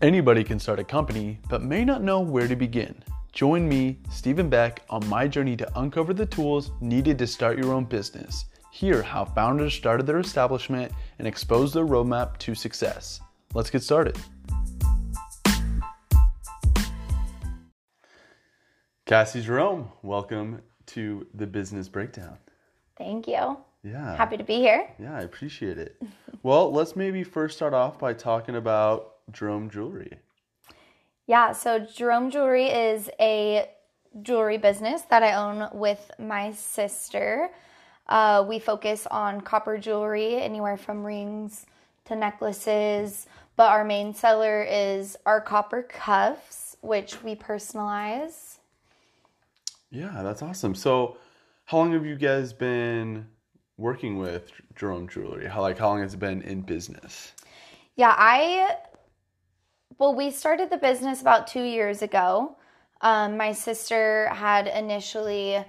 Anybody can start a company, but may not know where to begin. Join me, Steven Beck, on my journey to uncover the tools needed to start your own business. Hear how founders started their establishment and expose their roadmap to success. Let's get started. Cassi Gerome, welcome to the Business Breakdown. Thank you. Yeah. Happy to be here. Yeah, I appreciate it. well, let's maybe first start off by talking about Gerome Jewelry. Yeah, so Gerome Jewelry is a jewelry business that I own with my sister. Uh, we focus on copper jewelry, anywhere from rings to necklaces, but our main seller is our copper cuffs, which we personalize. Yeah, that's awesome. So, how long have you guys been working with Gerome Jewelry? How like how long has it been in business? Yeah, I well, we started the business about two years ago. Um, my sister had initially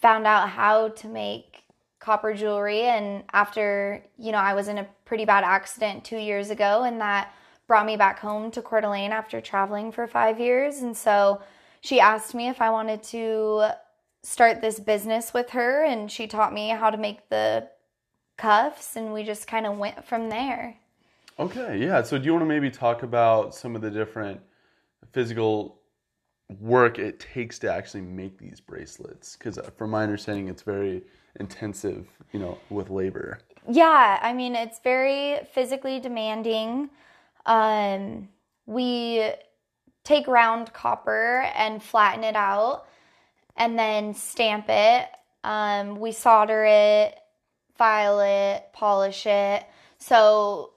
found out how to make copper jewelry, and after you know, I was in a pretty bad accident two years ago, and that brought me back home to Coeur d'Alene after traveling for five years, and so she asked me if I wanted to start this business with her, and she taught me how to make the cuffs, and we just kind of went from there. Okay, yeah. So, do you want to maybe talk about some of the different physical work it takes to actually make these bracelets? Because, uh, from my understanding, it's very intensive, you know, with labor. Yeah, I mean, it's very physically demanding. Um, we take round copper and flatten it out and then stamp it. Um, we solder it, file it, polish it. So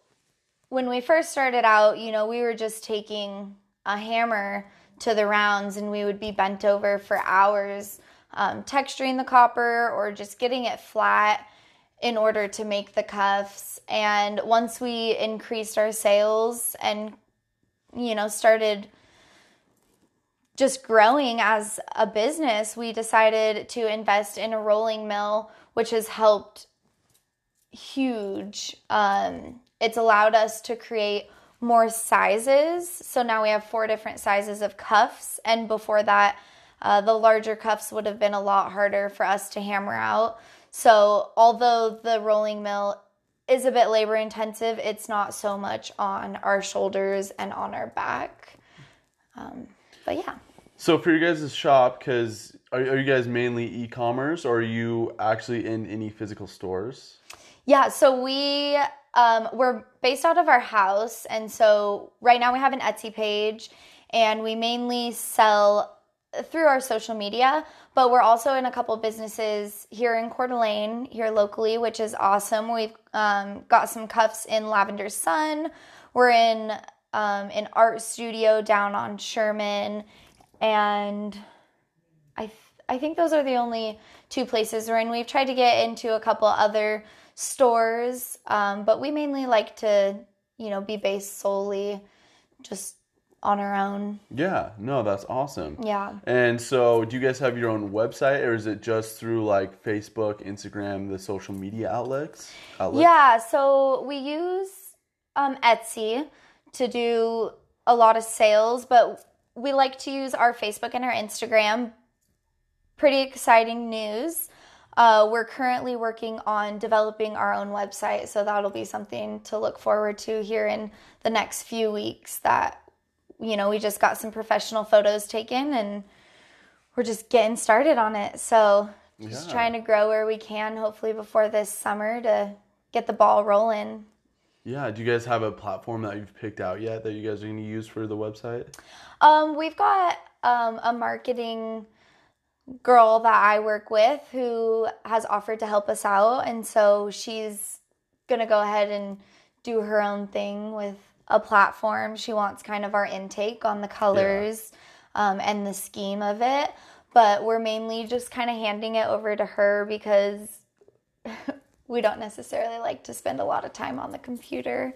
when we first started out, you know, we were just taking a hammer to the rounds and we would be bent over for hours um, texturing the copper or just getting it flat in order to make the cuffs. And once we increased our sales and, you know, started just growing as a business, we decided to invest in a rolling mill, which has helped huge. Um, it's allowed us to create more sizes. So now we have four different sizes of cuffs. And before that, uh, the larger cuffs would have been a lot harder for us to hammer out. So although the rolling mill is a bit labor intensive, it's not so much on our shoulders and on our back. Um, but yeah. So for your guys' shop, because are, are you guys mainly e-commerce or are you actually in any physical stores? Yeah, so we um, we're based out of our house, and so right now we have an Etsy page, and we mainly sell through our social media. But we're also in a couple businesses here in Coeur d'Alene, here locally, which is awesome. We've um, got some cuffs in Lavender Sun. We're in um, an art studio down on Sherman, and I th- I think those are the only two places we're in. We've tried to get into a couple other stores, um, but we mainly like to, you know, be based solely just on our own. Yeah, no, that's awesome. Yeah. And so, do you guys have your own website, or is it just through like Facebook, Instagram, the social media outlets? outlets? Yeah, so we use um, Etsy to do a lot of sales, but we like to use our Facebook and our Instagram. Pretty exciting news. Uh, we're currently working on developing our own website, so that'll be something to look forward to here in the next few weeks. That, you know, we just got some professional photos taken and we're just getting started on it. So, just Yeah. trying to grow where we can, hopefully, before this summer to get the ball rolling. Yeah. Do you guys have a platform that you've picked out yet that you guys are going to use for the website? Um, we've got um, a marketing girl that I work with who has offered to help us out, and so she's gonna go ahead and do her own thing with a platform. She wants kind of our intake on the colors um, and the scheme of it, but we're mainly just kind of handing it over to her because we don't necessarily like to spend a lot of time on the computer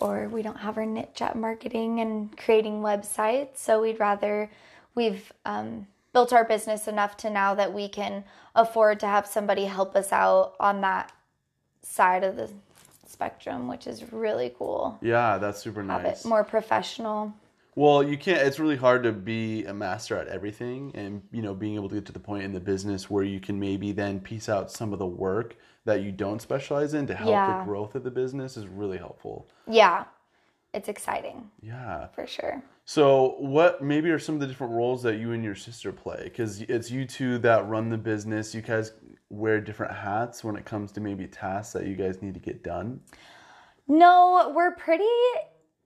or we don't have our niche at marketing and creating websites. So we'd rather we've um, built our business enough to now that we can afford to have somebody help us out on that side of the spectrum, which is really cool. Yeah, that's super Have nice. it more professional. Well, you can't. It's really hard to be a master at everything, and you know, being able to get to the point in the business where you can maybe then piece out some of the work that you don't specialize in to help Yeah. the growth of the business is really helpful. Yeah, it's exciting Yeah. for sure. So, what maybe are some of the different roles that you and your sister play? Because it's you two that run the business. You guys wear different hats when it comes to maybe tasks that you guys need to get done. No, we're pretty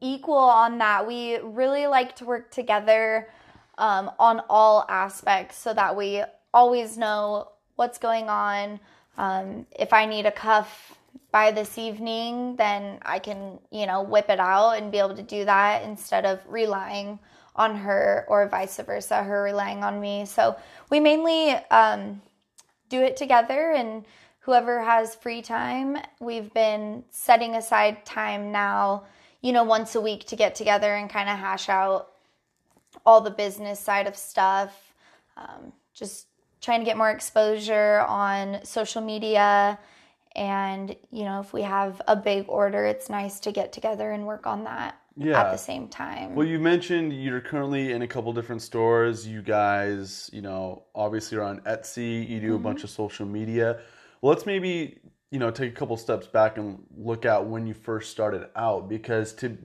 equal on that. We really like to work together um, on all aspects so that we always know what's going on. Um, if I need a cuff by this evening, then I can, you know, whip it out and be able to do that instead of relying on her or vice versa, her relying on me. So we mainly um, do it together and whoever has free time we've been setting aside time now you know once a week to get together and kind of hash out all the business side of stuff um, just trying to get more exposure on social media and you know if we have a big order it's nice to get together and work on that Yeah. at the same time Well, you mentioned you're currently in a couple different stores. You guys, you know, obviously are on Etsy. You do a mm-hmm. bunch of social media. Well, let's maybe, you know, take a couple steps back and look at when you first started out because to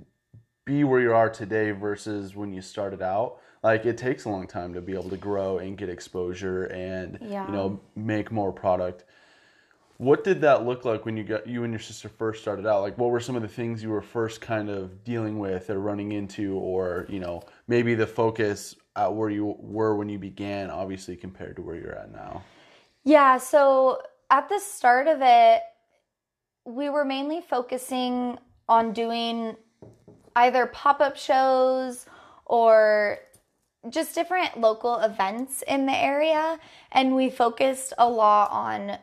be where you are today versus when you started out, like it takes a long time to be able to grow and get exposure and Yeah. you know, make more product. What did that look like when you got you and your sister first started out? Like what were some of the things you were first kind of dealing with or running into or, you know, maybe the focus at where you were when you began obviously compared to where you're at now? Yeah, so at the start of it, we were mainly focusing on doing either pop up shows or just different local events in the area. And we focused a lot on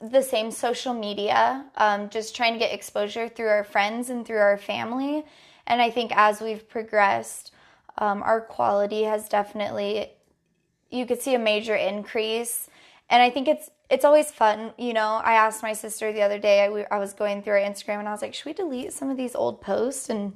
the same social media, um, just trying to get exposure through our friends and through our family. And I think as we've progressed, um, our quality has definitely you could see a major increase. And i think it's it's always fun you know. I asked my sister the other day I, we- I was going through our instagram and i was like should we delete some of these old posts? And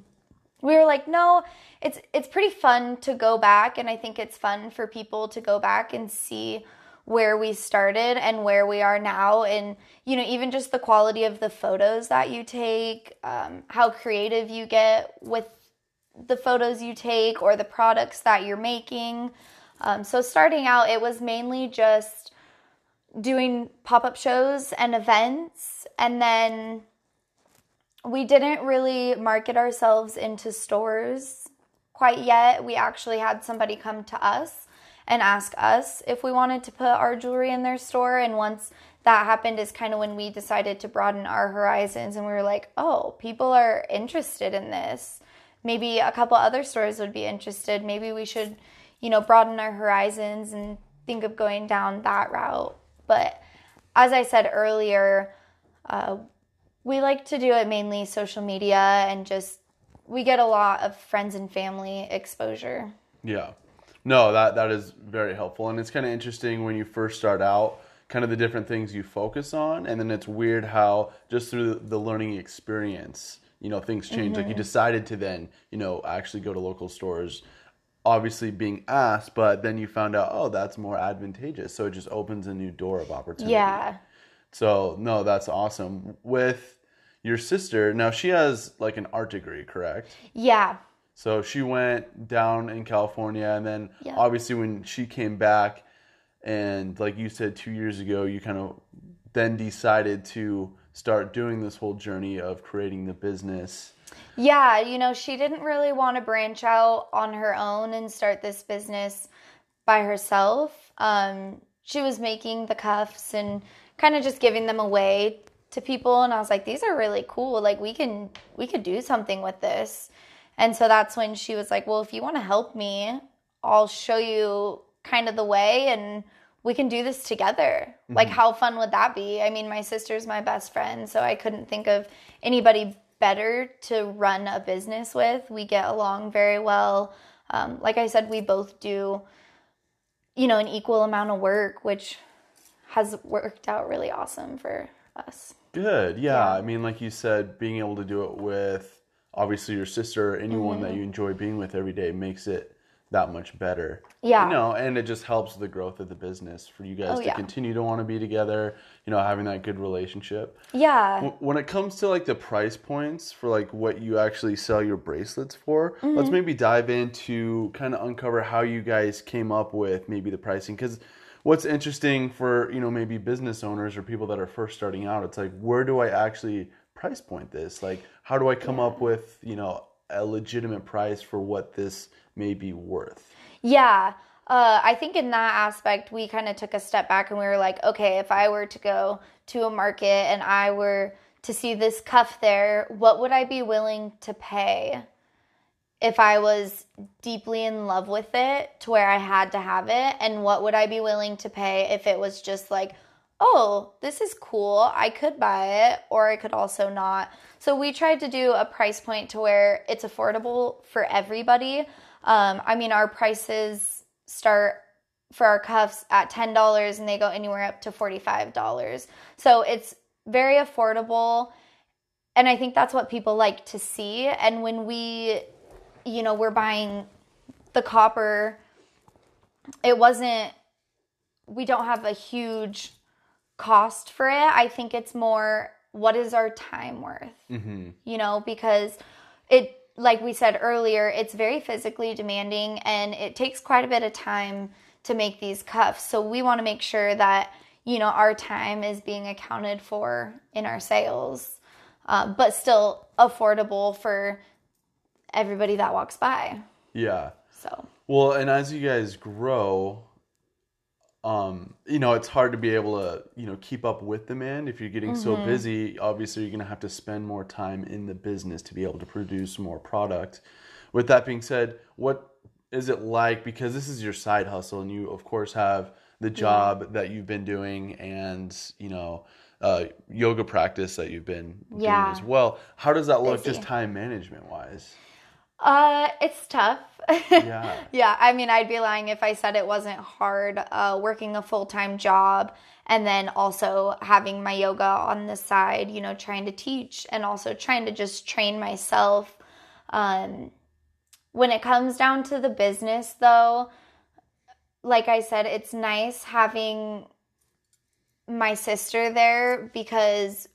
we were like no it's it's pretty fun to go back and i think it's fun for people to go back and see where we started and where we are now. And you know even just the quality of the photos that you take um, how creative you get with the photos you take or the products that you're making. Um, so starting out, it was mainly just doing pop up shows and events, and then we didn't really market ourselves into stores quite yet. We actually had somebody come to us and ask us if we wanted to put our jewelry in their store, and once that happened is kind of when we decided to broaden our horizons and we were like, "Oh, people are interested in this. Maybe a couple other stores would be interested. Maybe we should you know, broaden our horizons and think of going down that route. But as I said earlier, uh, we like to do it mainly social media and just we get a lot of friends and family exposure. Yeah. No, that that is very helpful and it's kind of interesting when you first start out kind of the different things you focus on and then it's weird how just through the learning experience, you know, things change. Like you mm-hmm. decided to then, you know, actually go to local stores obviously being asked, but then you found out, oh, that's more advantageous. So it just opens a new door of opportunity. Yeah. So no, that's awesome. With your sister, now she has like an art degree, correct? Yeah. So she went down in California, and then Yeah. obviously when she came back, and like you said two years ago, you kind of then decided to start doing this whole journey of creating the business. Yeah, you know, she didn't really want to branch out on her own and start this business by herself. Um, she was making the cuffs and kind of just giving them away to people and I was like these are really cool. Like we can we could do something with this. And so that's when she was like, "Well, if you want to help me, I'll show you kind of the way and we can do this together. Like, how fun would that be? I mean, my sister's my best friend, so I couldn't think of anybody better to run a business with. We get along very well. Um, like I said, we both do, you know, an equal amount of work, which has worked out really awesome for us. Good. Yeah. Yeah. I mean, like you said, being able to do it with obviously your sister, or anyone Mm-hmm. that you enjoy being with every day makes it that much better. Yeah. You know, and it just helps the growth of the business for you guys Oh, to yeah. continue to want to be together, you know, having that good relationship. Yeah. When it comes to like the price points for like what you actually sell your bracelets for, let's Mm-hmm. maybe dive into kind of uncover how you guys came up with maybe the pricing cuz what's interesting for, you know, maybe business owners or people that are first starting out, it's like where do I actually price point this? Like how do I come up with, you know, a legitimate price for what this may be worth? Yeah. Uh, I think in that aspect, we kind of took a step back and we were like, okay, if I were to go to a market and I were to see this cuff there, what would I be willing to pay if I was deeply in love with it to where I had to have it? And what would I be willing to pay if it was just like, oh, this is cool. I could buy it, or I could also not. So we tried to do a price point to where it's affordable for everybody. Um, I mean, our prices start for our cuffs at $10 and they go anywhere up to $45. So it's very affordable. And I think that's what people like to see. And when we, you know, we're buying the copper, it wasn't, we don't have a huge cost for it. I think it's more what is our time worth? Mm-hmm. You know, because it, like we said earlier, it's very physically demanding and it takes quite a bit of time to make these cuffs. So we want to make sure that, you know, our time is being accounted for in our sales, uh, but still affordable for everybody that walks by. Yeah. So, Well, and as you guys grow, um, you know, it's hard to be able to, you know, keep up with demand. If you're getting so Mm-hmm. busy, obviously you're going to have to spend more time in the business to be able to produce more product. With that being said, what is it like because this is your side hustle and you of course have the job that you've been doing and, you know, uh, yoga practice that you've been Yeah. doing as well. How does that look Busy. just time management wise? Uh, it's tough. Yeah. Yeah, I mean, I'd be lying if I said it wasn't hard uh, working a full time job and then also having my yoga on the side, you know, trying to teach and also trying to just train myself. Um, when it comes down to the business, though, like I said, it's nice having my sister there because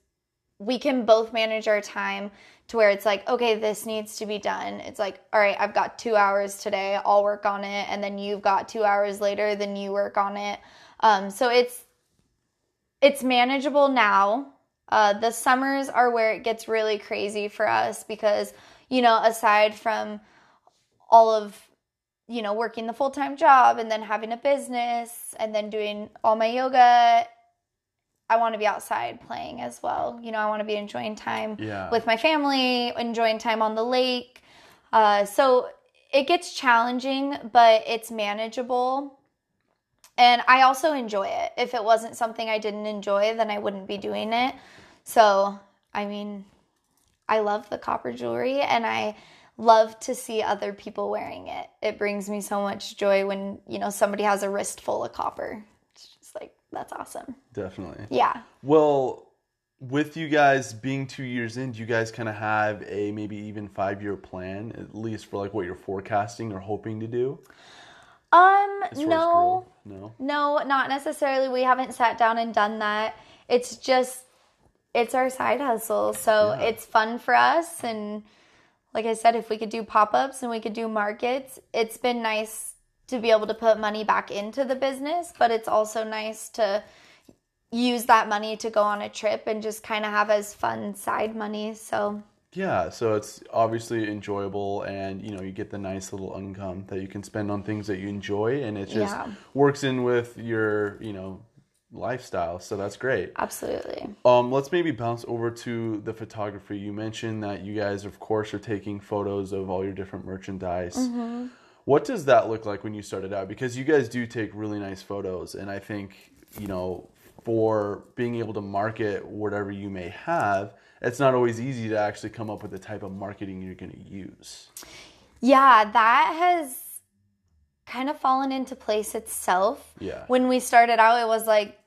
we can both manage our time to where it's like, okay, this needs to be done. It's like, all right, I've got two hours today, I'll work on it. And then you've got two hours later, then you work on it. Um, so it's it's manageable now. Uh, the summers are where it gets really crazy for us because, you know, aside from all of you know working the full-time job and then having a business and then doing all my yoga I want to be outside playing as well. You know, I want to be enjoying time Yeah. with my family, enjoying time on the lake. Uh, so it gets challenging, but it's manageable. And I also enjoy it. If it wasn't something I didn't enjoy, then I wouldn't be doing it. So, I mean, I love the copper jewelry and I love to see other people wearing it. It brings me so much joy when, you know, somebody has a wrist full of copper. It's just like, that's awesome. Definitely. Yeah. Well, with you guys being two years in, do you guys kind of have a maybe even five year plan, at least for like what you're forecasting or hoping to do? Um, as far as no. No. no, not necessarily. We haven't sat down and done that. It's just, it's our side hustle. So Yeah. it's fun for us. And like I said, if we could do pop ups and we could do markets, it's been nice to be able to put money back into the business, but it's also nice to use that money to go on a trip and just kind of have as fun side money. So Yeah, so it's obviously enjoyable, and you know you get the nice little income that you can spend on things that you enjoy, and it just Yeah. works in with your you know lifestyle. So that's great. absolutely. Um, let's maybe bounce over to the photography. You mentioned that you guys, of course, are taking photos of all your different merchandise. Mm-hmm. What does that look like when you started out? Because you guys do take really nice photos, and I think you know for being able to market whatever you may have, it's not always easy to actually come up with the type of marketing you're going to use. Yeah, that has kind of fallen into place itself. Yeah. When we started out, it was like,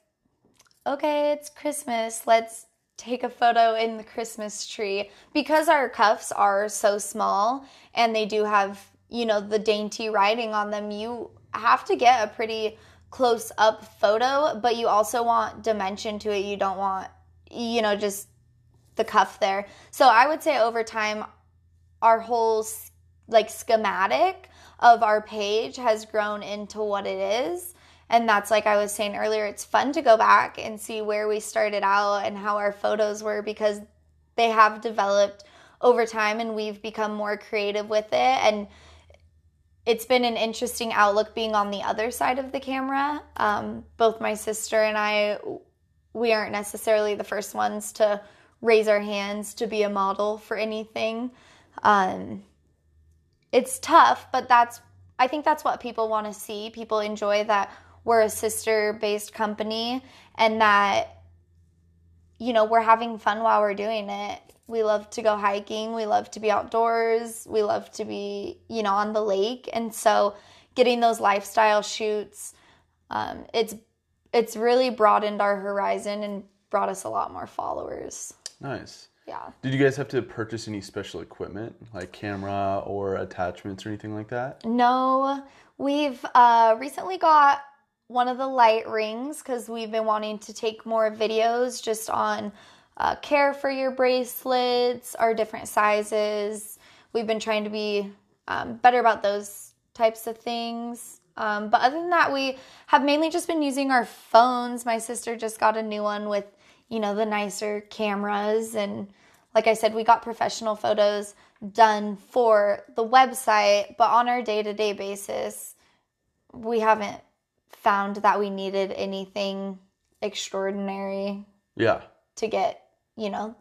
okay, it's Christmas. Let's take a photo in the Christmas tree because our cuffs are so small and they do have, you know, the dainty writing on them. You have to get a pretty close up photo, but you also want dimension to it. You don't want, you know, just the cuff there. So I would say over time, our whole like schematic of our page has grown into what it is. And that's like I was saying earlier, it's fun to go back and see where we started out and how our photos were because they have developed over time and we've become more creative with it. And it's been an interesting outlook being on the other side of the camera. Um, both my sister and I, we aren't necessarily the first ones to raise our hands to be a model for anything. Um, it's tough, but that's I think that's what people want to see. People enjoy that we're a sister based company and that you know, we're having fun while we're doing it. We love to go hiking, we love to be outdoors, we love to be, you know, on the lake. And so getting those lifestyle shoots um, it's it's really broadened our horizon and brought us a lot more followers. Nice. Yeah. Did you guys have to purchase any special equipment, like camera or attachments or anything like that? No. We've uh, recently got one of the light rings because we've been wanting to take more videos just on uh, care for your bracelets, our different sizes. We've been trying to be um, better about those types of things. Um, but other than that, we have mainly just been using our phones. My sister just got a new one with, you know, the nicer cameras and like I said, we got professional photos done for the website, but on our day to day basis, we haven't found that we needed anything extraordinary. Yeah. To get, you know,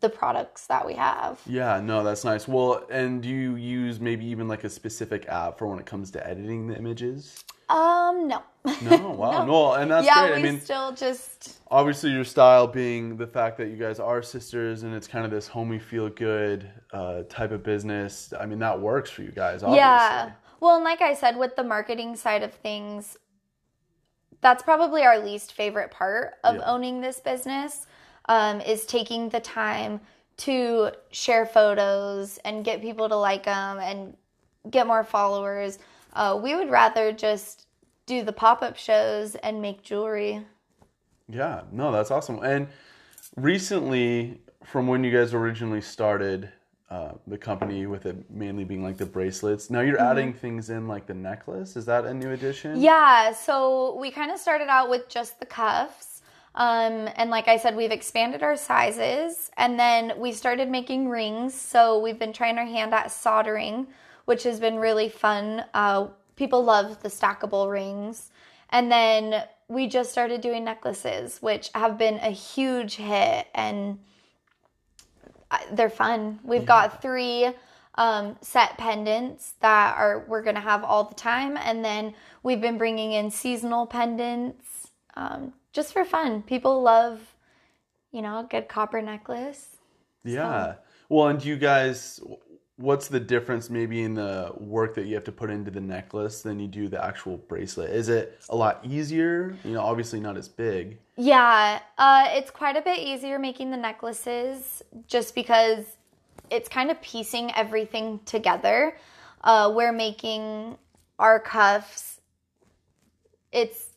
the products that we have. Yeah, no, that's nice. Well, and do you use maybe even like a specific app for when it comes to editing the images? Um, no. No, wow, no, no and that's yeah, great. we I mean, still just obviously your style being the fact that you guys are sisters and it's kind of this homey feel good uh, type of business. I mean, that works for you guys. Obviously. Yeah. Well, and like I said, with the marketing side of things, that's probably our least favorite part of Yeah. owning this business um, is taking the time to share photos and get people to like them and get more followers. Uh, we would rather just do the pop up shows and make jewelry. Yeah, no, that's awesome. And recently, from when you guys originally started uh, the company, with it mainly being like the bracelets, now you're adding things in like the necklace. Is that a new addition? Yeah, so we kind of started out with just the cuffs. Um, and like I said, we've expanded our sizes and then we started making rings. So we've been trying our hand at soldering, which has been really fun. Uh, people love the stackable rings. And then we just started doing necklaces, which have been a huge hit and they're fun. We've got three um, set pendants that are we're gonna have all the time, and then we've been bringing in seasonal pendants um, just for fun. People love, you know, a good copper necklace. Yeah. Well, and you guys, what's the difference maybe in the work that you have to put into the necklace than you do the actual bracelet? Is it a lot easier? You know, obviously not as big. Yeah, uh, it's quite a bit easier making the necklaces just because it's kind of piecing everything together. Uh, we're making our cuffs. It's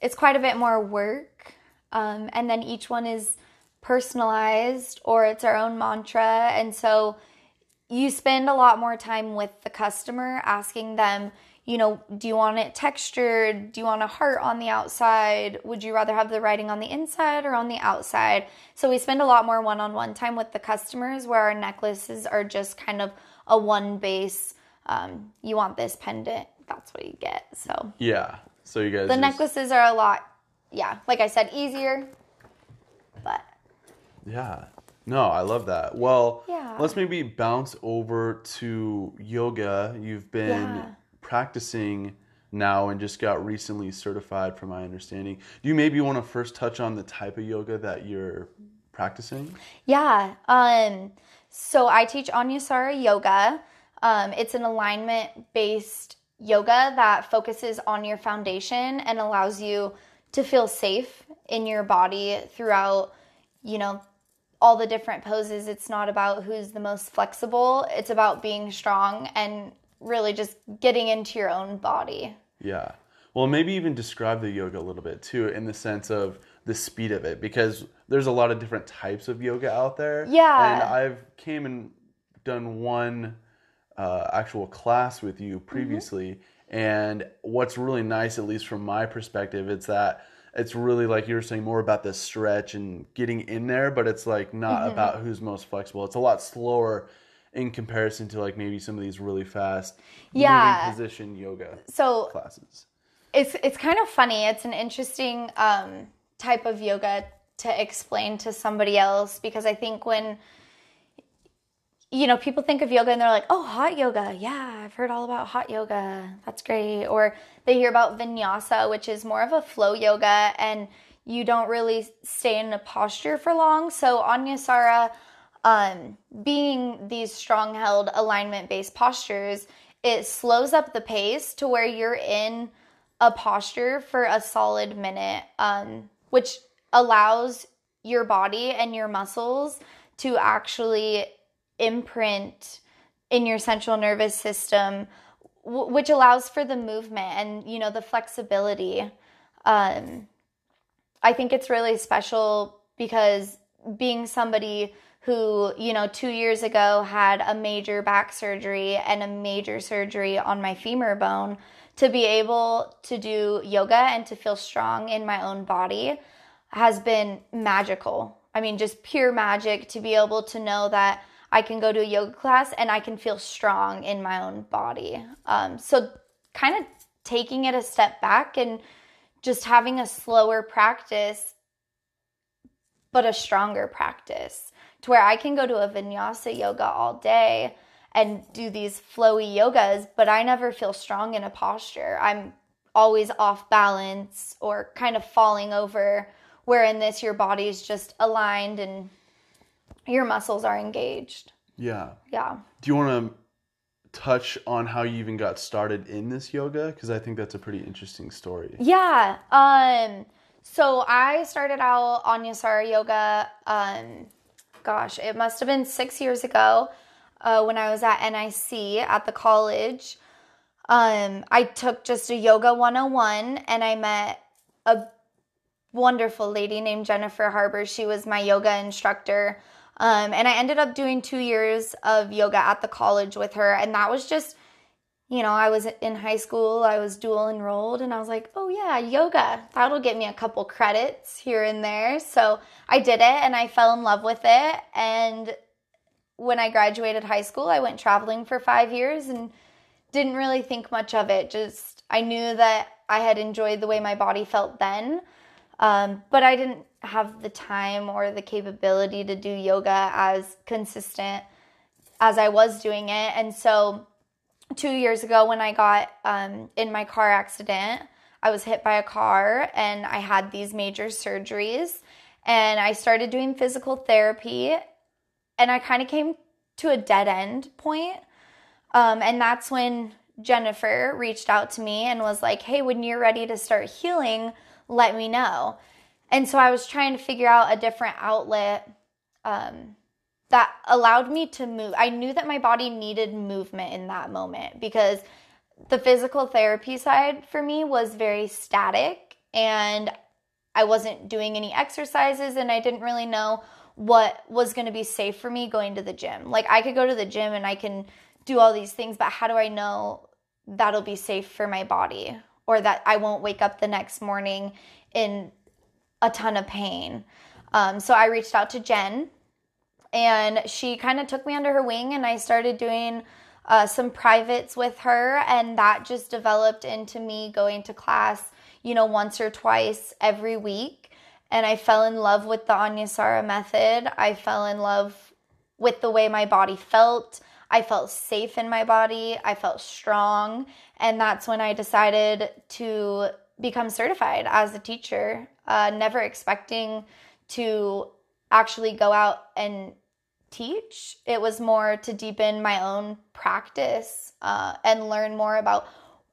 it's quite a bit more work, um, and then each one is personalized or it's our own mantra, and so you spend a lot more time with the customer asking them you know do you want it textured do you want a heart on the outside would you rather have the writing on the inside or on the outside so we spend a lot more one-on-one time with the customers where our necklaces are just kind of a one base um, you want this pendant that's what you get so Yeah. So you guys. the just- necklaces are a lot yeah like i said easier but Yeah. No, I love that. Well, Yeah. let's maybe bounce over to yoga. You've been Yeah. practicing now and just got recently certified, from my understanding. Do you maybe want to first touch on the type of yoga that you're practicing? Yeah. Um, so I teach Anusara yoga. Um, it's an alignment based yoga that focuses on your foundation and allows you to feel safe in your body throughout you know, all the different poses. It's not about who's the most flexible, it's about being strong and really just getting into your own body. Yeah. Well, maybe even describe the yoga a little bit too, in the sense of the speed of it, because there's a lot of different types of yoga out there. Yeah. And I've came and done one uh, actual class with you previously, and what's really nice, at least from my perspective, it's that it's really like you were saying more about the stretch and getting in there, but it's like not about who's most flexible. It's a lot slower in comparison to like maybe some of these really fast Yeah. moving position yoga So classes. it's it's kind of funny. It's an interesting um, type of yoga to explain to somebody else because I think when you know people think of yoga and they're like, "Oh, hot yoga. Yeah, I've heard all about hot yoga. That's great." Or they hear about vinyasa, which is more of a flow yoga and you don't really stay in a posture for long. So Anusara um, being these strong held alignment based postures, it slows up the pace to where you're in a posture for a solid minute, um, which allows your body and your muscles to actually imprint in your central nervous system, w- which allows for the movement and you know the flexibility. Um, I think it's really special because being somebody who, you know, two years ago had a major back surgery and a major surgery on my femur bone, to be able to do yoga and to feel strong in my own body has been magical. I mean, just pure magic to be able to know that I can go to a yoga class and I can feel strong in my own body. Um, so, kind of taking it a step back and just having a slower practice, but a stronger practice to where I can go to a vinyasa yoga all day and do these flowy yogas, but I never feel strong in a posture. I'm always off balance or kind of falling over, where in this, your body's just aligned and your muscles are engaged. Yeah. Yeah. Do you want to touch on how you even got started in this yoga? Because I think that's a pretty interesting story. Yeah. Um, so I started out Anusara yoga, um, gosh, it must have been six years ago uh, when I was at NIC at the college. Um, I took just a yoga 101 and I met a wonderful lady named Jennifer Harbor. She was my yoga instructor. Um, and I ended up doing two years of yoga at the college with her. And that was just, you know, I was in high school, I was dual enrolled, and I was like, oh yeah, yoga. That'll get me a couple credits here and there. So I did it and I fell in love with it. And when I graduated high school, I went traveling for five years and didn't really think much of it. Just, I knew that I had enjoyed the way my body felt then. Um, but I didn't have the time or the capability to do yoga as consistent as I was doing it. And so, two years ago, when I got um, in my car accident, I was hit by a car and I had these major surgeries. And I started doing physical therapy, and I kind of came to a dead end point. Um, and that's when Jennifer reached out to me and was like, hey, when you're ready to start healing, let me know. And so I was trying to figure out a different outlet um, that allowed me to move. I knew that my body needed movement in that moment because the physical therapy side for me was very static and I wasn't doing any exercises and I didn't really know what was going to be safe for me going to the gym. Like I could go to the gym and I can do all these things, but how do I know that'll be safe for my body or that I won't wake up the next morning in a ton of pain? Um, so I reached out to Jen and she kind of took me under her wing and I started doing uh, some privates with her and that just developed into me going to class you know once or twice every week and I fell in love with the Anusara method. I fell in love with the way my body felt. I felt safe in my body. I felt strong. And that's when I decided to become certified as a teacher, uh, never expecting to actually go out and teach. It was more to deepen my own practice uh, and learn more about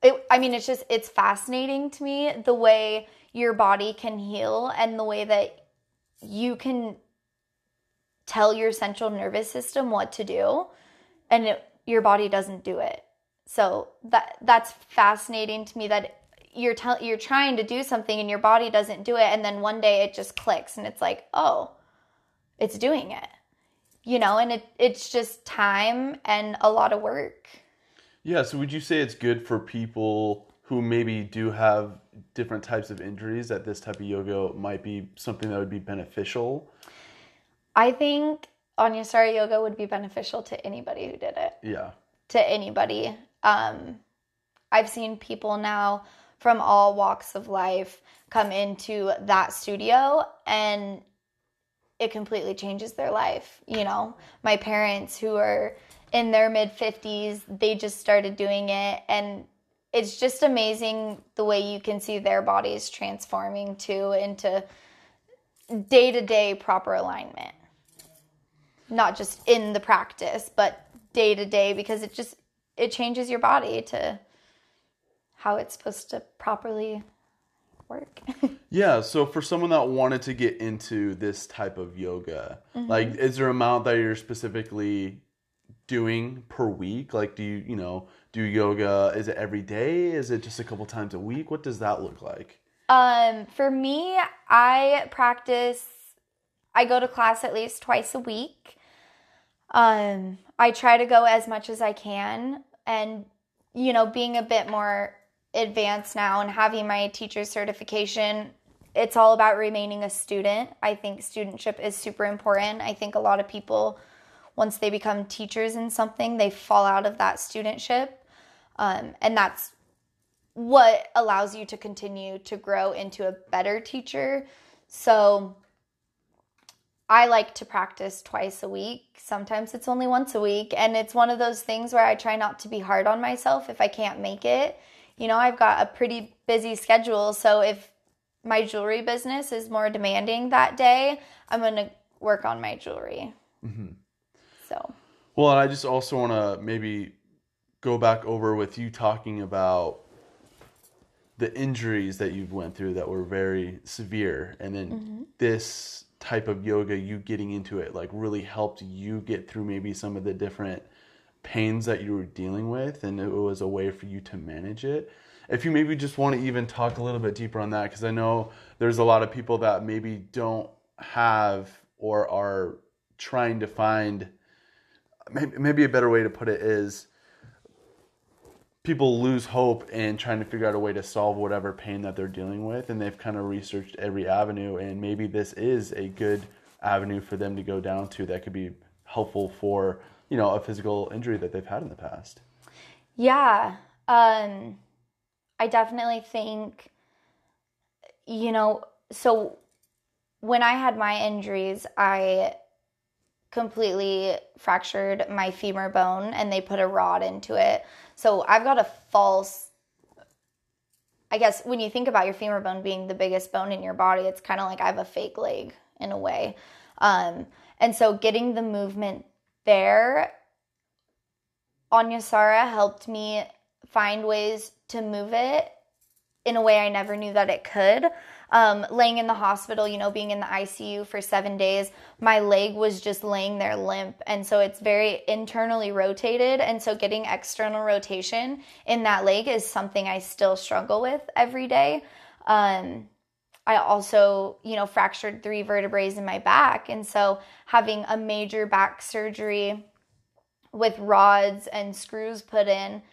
it. I mean, it's just, it's fascinating to me the way your body can heal and the way that you can tell your central nervous system what to do and it, your body doesn't do it. So that that's fascinating to me that you're tell, you're trying to do something and your body doesn't do it and then one day it just clicks and it's like, "Oh, it's doing it." You know, and it it's just time and a lot of work. Yeah, so would you say it's good for people who maybe do have different types of injuries that this type of yoga might be something that would be beneficial? I think Anusara yoga would be beneficial to anybody who did it. Yeah. To anybody. Um, I've seen people now from all walks of life come into that studio and it completely changes their life. You know, my parents who are in their mid 50s, they just started doing it and it's just amazing the way you can see their bodies transforming too into day to day proper alignment. Not just in the practice, but day to day because it just it changes your body to how it's supposed to properly work. yeah, so for someone that wanted to get into this type of yoga, mm-hmm. like is there an amount that you're specifically doing per week? Like do you, you know, do yoga is it every day? Is it just a couple times a week? What does that look like? Um for me, I practice I go to class at least twice a week. Um I try to go as much as I can and you know, being a bit more advanced now and having my teacher's certification, it's all about remaining a student. I think studentship is super important. I think a lot of people, once they become teachers in something, they fall out of that studentship. Um, and that's what allows you to continue to grow into a better teacher. So I like to practice twice a week. Sometimes it's only once a week. And it's one of those things where I try not to be hard on myself if I can't make it you know, I've got a pretty busy schedule. So if my jewelry business is more demanding that day, I'm going to work on my jewelry. Mm-hmm. So. Well, and I just also want to maybe go back over with you talking about the injuries that you've went through that were very severe and then mm-hmm. this type of yoga you getting into it like really helped you get through maybe some of the different pains that you were dealing with and it was a way for you to manage it. If you maybe just want to even talk a little bit deeper on that because i know there's a lot of people that maybe don't have or are trying to find maybe, a better way to put it is people lose hope in trying to figure out a way to solve whatever pain that they're dealing with and they've kind of researched every avenue and maybe this is a good avenue for them to go down to that could be helpful for you know a physical injury that they've had in the past. Yeah um i definitely think you know so when i had my injuries i completely fractured my femur bone and they put a rod into it. So i've got a false i guess when you think about your femur bone being the biggest bone in your body it's kind of like i have a fake leg in a way. Um, and so getting the movement there, Anusara helped me find ways to move it in a way I never knew that it could. Um, laying in the hospital, you know, being in the ICU for seven days, my leg was just laying there limp. And so it's very internally rotated. And so getting external rotation in that leg is something I still struggle with every day. Um, I also, you know, fractured three vertebrae in my back. And so having a major back surgery with rods and screws put in,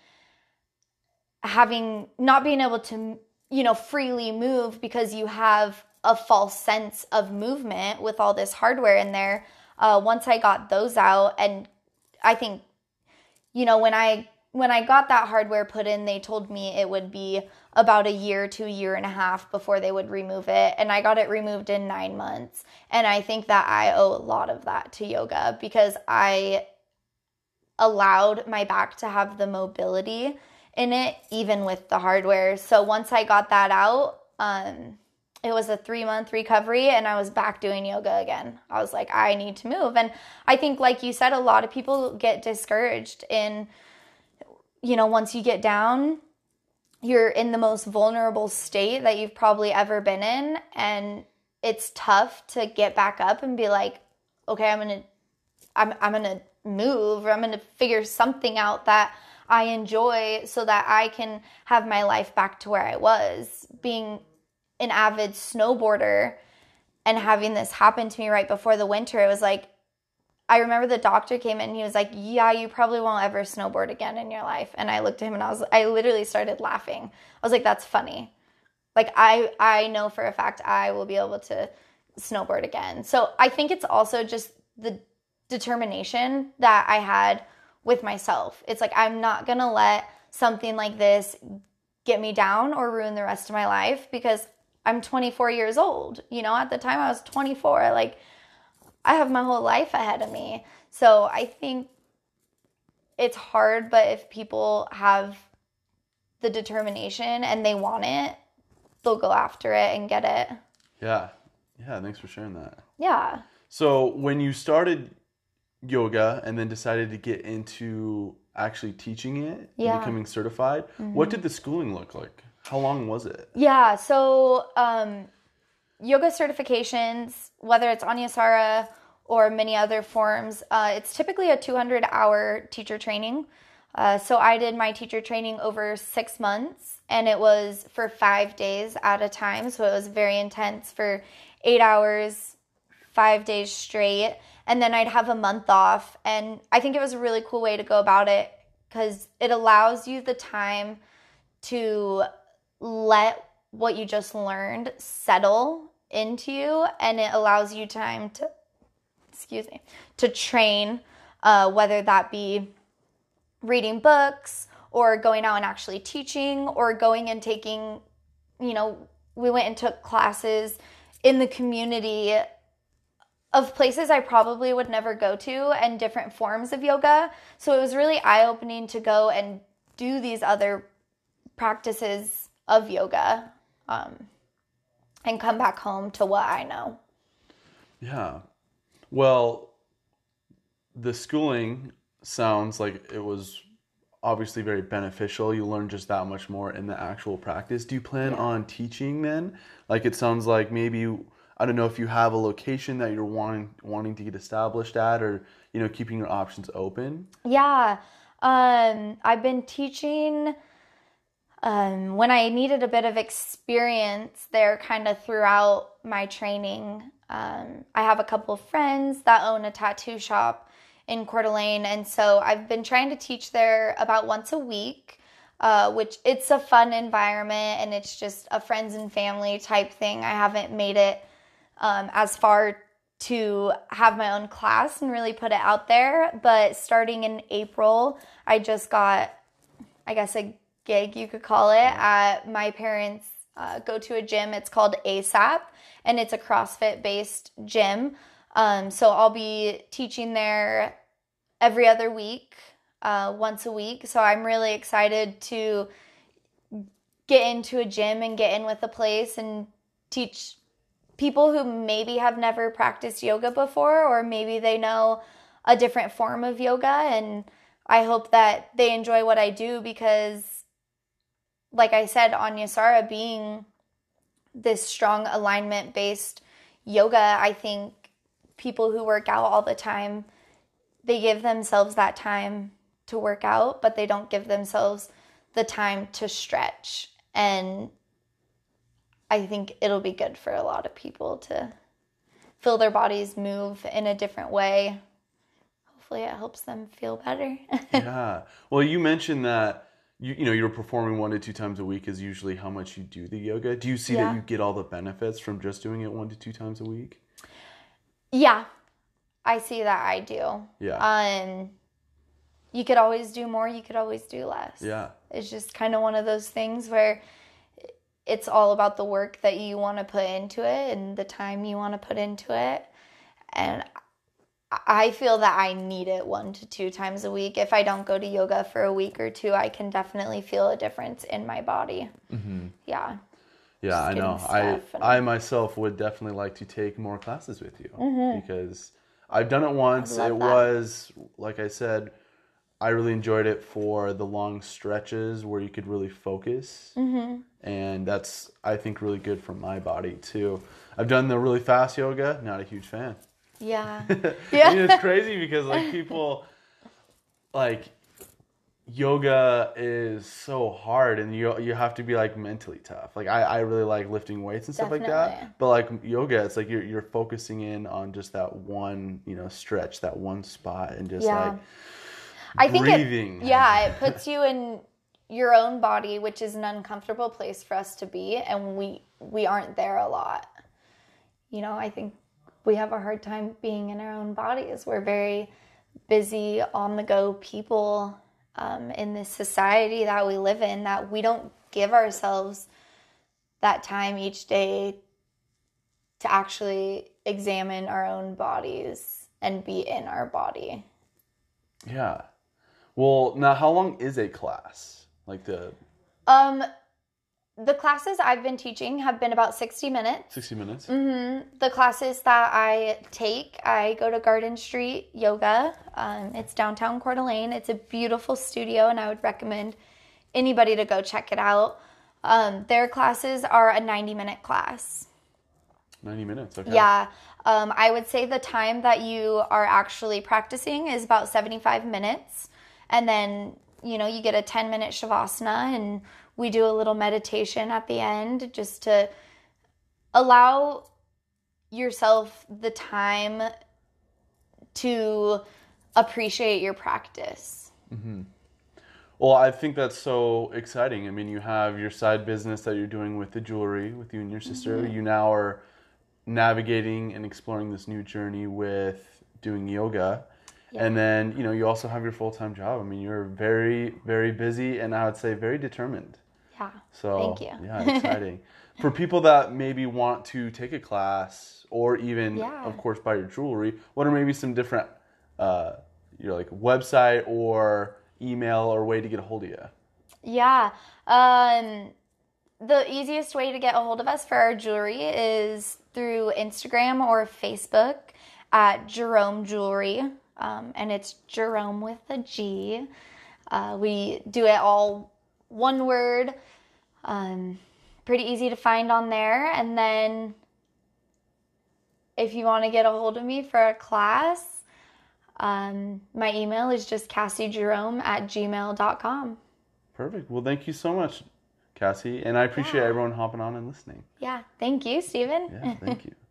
having not being able to, you know, freely move because you have a false sense of movement with all this hardware in there. Uh, once I got those out, and I think, you know, when I when I got that hardware put in, they told me it would be about a year to a year and a half before they would remove it. And I got it removed in nine months. And I think that I owe a lot of that to yoga because I allowed my back to have the mobility in it, even with the hardware. So once I got that out, um, it was a three month recovery and I was back doing yoga again. I was like, I need to move. And I think, like you said, a lot of people get discouraged in, you know, once you get down, you're in the most vulnerable state that you've probably ever been in and it's tough to get back up and be like okay, I'm gonna I'm I'm gonna move or I'm gonna figure something out that I enjoy so that I can have my life back to where I was. Being an avid snowboarder and having this happen to me right before the winter, it was like I remember the doctor came in and he was like, "Yeah, you probably won't ever snowboard again in your life." And I looked at him and I was I literally started laughing. I was like, "That's funny." Like I I know for a fact I will be able to snowboard again. So I think it's also just the determination that I had with myself. It's like I'm not going to let something like this get me down or ruin the rest of my life because I'm 24 years old. You know, at the time I was 24, like I have my whole life ahead of me. So I think it's hard, but if people have the determination and they want it, they'll go after it and get it. Yeah. Yeah, thanks for sharing that. Yeah. So, when you started yoga and then decided to get into actually teaching it Yeah. and becoming certified, what did the schooling look like? How long was it? Yeah, so um, yoga certifications, whether it's Anusara or many other forms, uh, it's typically a 200 hour teacher training. Uh, so I did my teacher training over six months and it was for five days at a time. So it was very intense for eight hours, five days straight. And then I'd have a month off. And I think it was a really cool way to go about it because it allows you the time to let what you just learned settle into you and it allows you time to excuse me to train uh, whether that be reading books or going out and actually teaching or going and taking you know we went and took classes in the community of places I probably would never go to and different forms of yoga. So it was really eye opening to go and do these other practices of yoga um, and come back home to what I know. Yeah. Well, the schooling sounds like it was obviously very beneficial. You learn just that much more in the actual practice. Do you plan on teaching then? Like it sounds like maybe you, I don't know if you have a location that you're wanting wanting to get established at or you know keeping your options open. Yeah. Um, I've been teaching um, when I needed a bit of experience there kind of throughout my training. Um, I have a couple of friends that own a tattoo shop in Coeur d'Alene, and so I've been trying to teach there about once a week. Uh, which it's a fun environment and it's just a friends and family type thing. I haven't made it um, as far to have my own class and really put it out there. But starting in April, I just got, I guess, a gig, you could call it, at my parents' uh, go to a gym. It's called ASAP, and it's a CrossFit based gym. Um, so I'll be teaching there every other week, uh, once a week. So I'm really excited to get into a gym and get in with a place and teach people who maybe have never practiced yoga before or maybe they know a different form of yoga and I hope that they enjoy what I do because like I said Anusara being this strong alignment based yoga I think people who work out all the time they give themselves that time to work out but they don't give themselves the time to stretch and I think it'll be good for a lot of people to feel their bodies move in a different way. Hopefully, it helps them feel better. yeah. Well, you mentioned that you you know you're performing one to two times a week is usually how much you do the yoga. Do you see Yeah. that you get all the benefits from just doing it one to two times a week? yeah, I see that I do. Yeah. Um, you could always do more. You could always do less. yeah. It's just kind of one of those things where it's all about the work that you want to put into it and the time you want to put into it. And I feel that I need it one to two times a week. If I don't go to yoga for a week or two, I can definitely feel a difference in my body. Yeah. Yeah, I know. I I myself would definitely like to take more classes with you because I've done it once. Mm-hmm. It that. was like I said, I really enjoyed it for the long stretches where you could really focus, mm-hmm. and that's I think really good for my body too. I've done the really fast yoga, not a huge fan. Yeah. I mean, it's crazy because like people, like yoga is so hard and you you have to be like mentally tough. Like I, I really like lifting weights and stuff like that. But like yoga, it's like you're you're focusing in on just that one, you know, stretch, that one spot and just Yeah. like I think breathing. it yeah, it puts you in your own body, which is an uncomfortable place for us to be, and we we aren't there a lot. You know, I think we have a hard time being in our own bodies. We're very busy, on the go people um, in this society that we live in that we don't give ourselves that time each day to actually examine our own bodies and be in our body. Yeah. Well, now how long is a class? Like the Um, the classes I've been teaching have been about 60 minutes. 60 minutes? hmm The classes that I take, I go to Garden Street Yoga. Um, it's downtown Coeur d'Alene. It's a beautiful studio, and I would recommend anybody to go check it out. Um, their classes are a 90 minute class. 90 minutes. Okay. Yeah. Um, I would say the time that you are actually practicing is about 75 minutes. And then, you know, you get a 10 minute Shavasana and we do a little meditation at the end just to allow yourself the time to appreciate your practice. Well, I think that's so exciting. I mean, you have your side business that you're doing with the jewelry with you and your sister. Mm-hmm. You now are navigating and exploring this new journey with doing yoga. And then, you know, you also have your full-time job. I mean, you're very very busy and I would say very determined. Yeah. So, Thank you. yeah, exciting. For people that maybe want to take a class or even Yeah. of course buy your jewelry, what are maybe some different uh your like website or email or way to get a hold of you? Yeah. Um, the easiest way to get a hold of us for our jewelry is through Instagram or Facebook at Gerome Jewelry. Um, and it's Gerome with a G. Uh, we do it all one word. Um, pretty easy to find on there. And then if you want to get a hold of me for a class, um, my email is just cassigerome at gmail.com. Perfect. Well, thank you so much, Cassi, and I appreciate Yeah. everyone hopping on and listening. Yeah, thank you, Steven. Yeah, thank you.